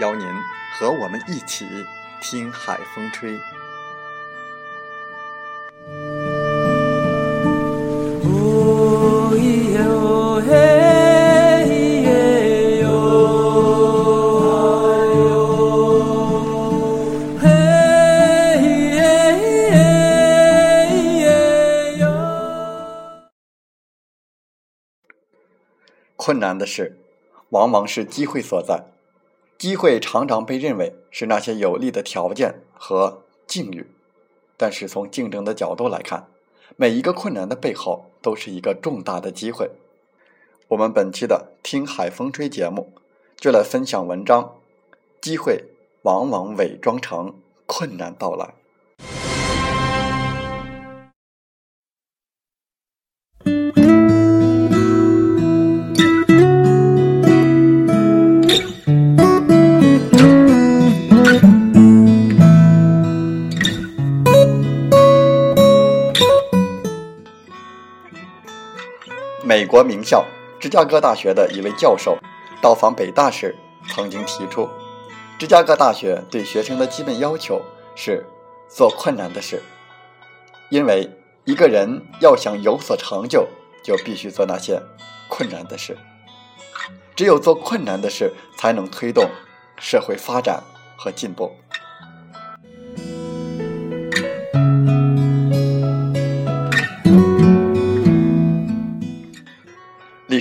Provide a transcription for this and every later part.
邀您和我们一起听海风吹。困难的事，往往是机会所在。机会常常被认为是那些有利的条件和境遇，但是从竞争的角度来看，每一个困难的背后都是一个重大的机会。我们本期的《听海风吹》节目就来分享文章：机会往往伪装成困难到来。国名校芝加哥大学的一位教授到访北大时，曾经提出，芝加哥大学对学生的基本要求是做困难的事，因为一个人要想有所成就，就必须做那些困难的事，只有做困难的事，才能推动社会发展和进步。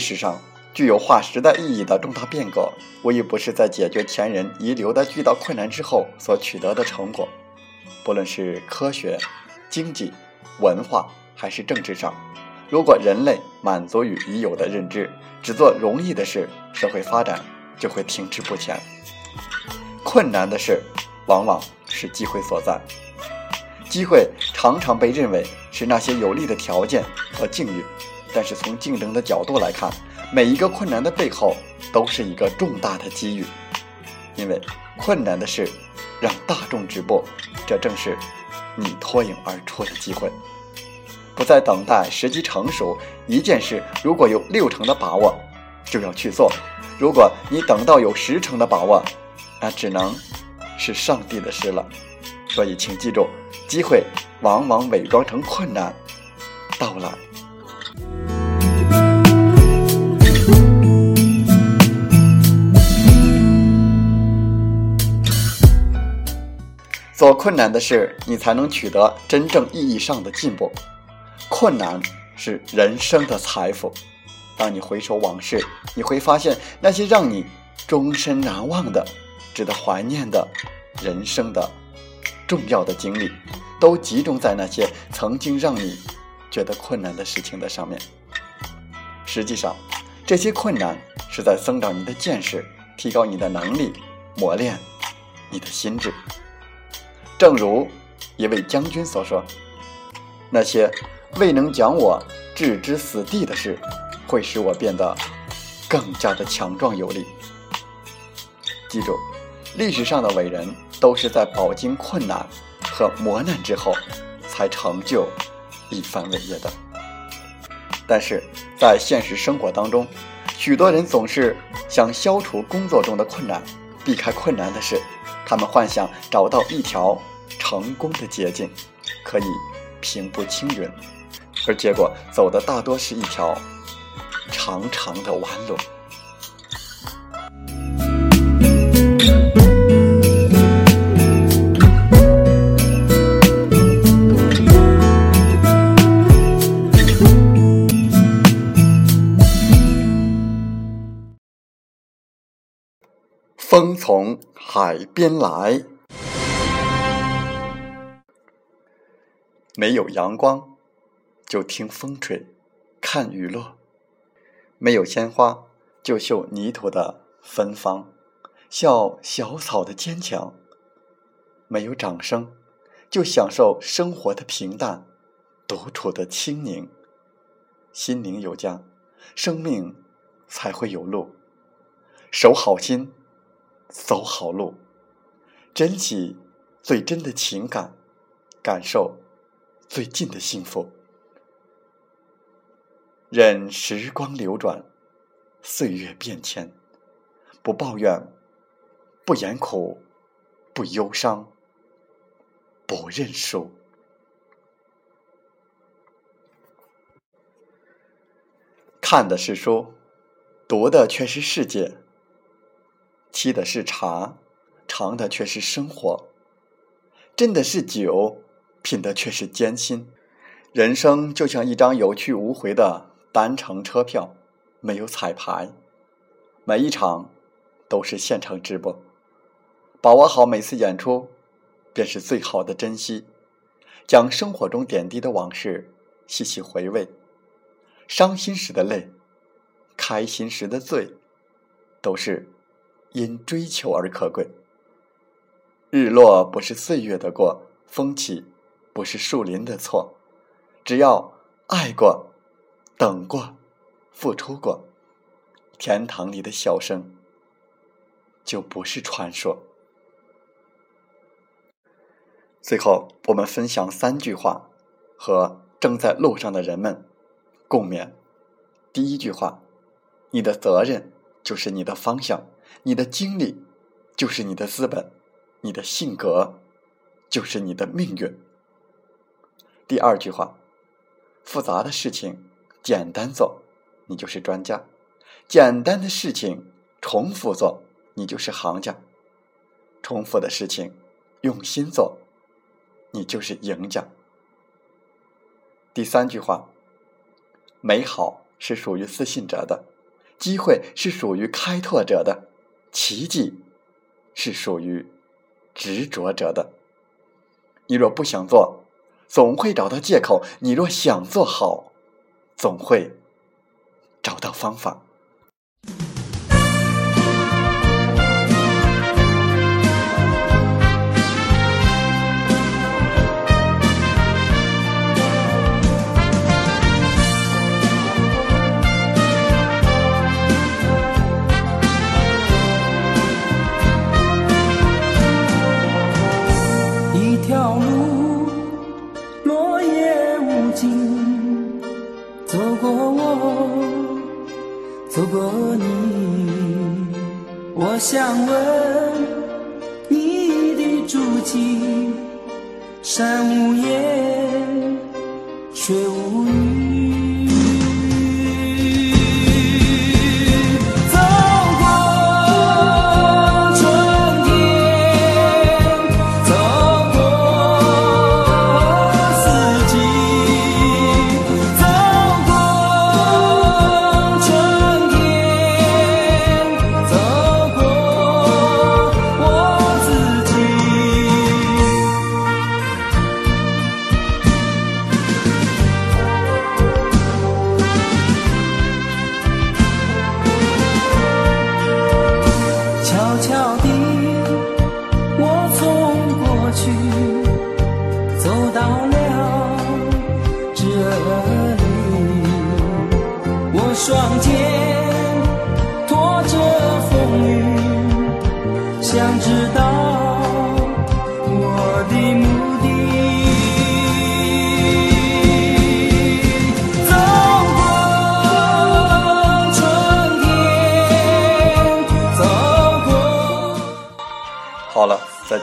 史上具有划时代意义的重大变革，无一不是在解决前人遗留的巨大困难之后所取得的成果。不论是科学、经济、文化还是政治上，如果人类满足于已有的认知，只做容易的事，社会发展就会停滞不前。困难的事，往往是机会所在。机会常常被认为是那些有利的条件和境遇。但是从竞争的角度来看，每一个困难的背后都是一个重大的机遇，因为困难的事让大众止步，这正是你脱颖而出的机会。不再等待时机成熟，一件事如果有六成的把握，就要去做；如果你等到有十成的把握，那只能是上帝的事了。所以，请记住，机会往往伪装成困难到来。做困难的事，你才能取得真正意义上的进步。困难是人生的财富。当你回首往事，你会发现那些让你终身难忘的、值得怀念的人生的重要的经历，都集中在那些曾经让你觉得困难的事情的上面。实际上，这些困难是在增长你的见识，提高你的能力，磨练你的心智。正如一位将军所说：“那些未能将我置之死地的事，会使我变得更加的强壮有力。”记住，历史上的伟人都是在饱经困难和磨难之后，才成就一番伟业的。但是在现实生活当中，许多人总是想消除工作中的困难，避开困难的事，他们幻想找到一条。成功的捷径可以平步青云，而结果走的大多是一条长长的弯路。风从海边来，没有阳光，就听风吹，看雨落；没有鲜花，就嗅泥土的芬芳，笑小草的坚强；没有掌声，就享受生活的平淡，独处的清宁。心灵有家，生命才会有路。守好心。走好路，珍惜最真的情感，感受最近的幸福，任时光流转，岁月变迁，不抱怨，不言苦，不忧伤，不认输。看的是书，读的却是世界。沏的是茶，尝的却是生活；斟的是酒，品的却是艰辛。人生就像一张有去无回的单程车票，没有彩排，每一场都是现场直播。把握好每次演出，便是最好的珍惜。将生活中点滴的往事细细回味，伤心时的泪，开心时的醉，都是。因追求而可贵。日落不是岁月的过，风起不是树林的错。只要爱过、等过、付出过，天堂里的笑声就不是传说。最后，我们分享三句话，和正在路上的人们共勉。第一句话：你的责任就是你的方向。你的经历就是你的资本，你的性格就是你的命运。第二句话，复杂的事情简单做，你就是专家；简单的事情重复做，你就是行家；重复的事情用心做，你就是赢家。第三句话，美好是属于自信者的，机会是属于开拓者的。奇迹是属于执着者的。你若不想做，总会找到借口；你若想做好，总会找到方法。山无言，水无语。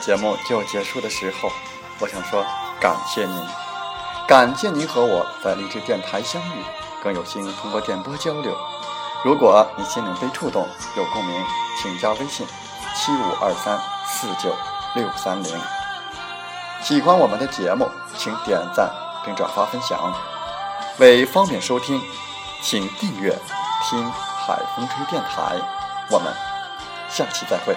节目就要结束的时候，我想说感谢您。感谢您和我在励志电台相遇，更有幸通过电波交流。如果你心灵被触动，有共鸣，请加微信七五二三四九六三零。喜欢我们的节目，请点赞并转发分享。为方便收听，请订阅“听海风吹电台”。我们下期再会。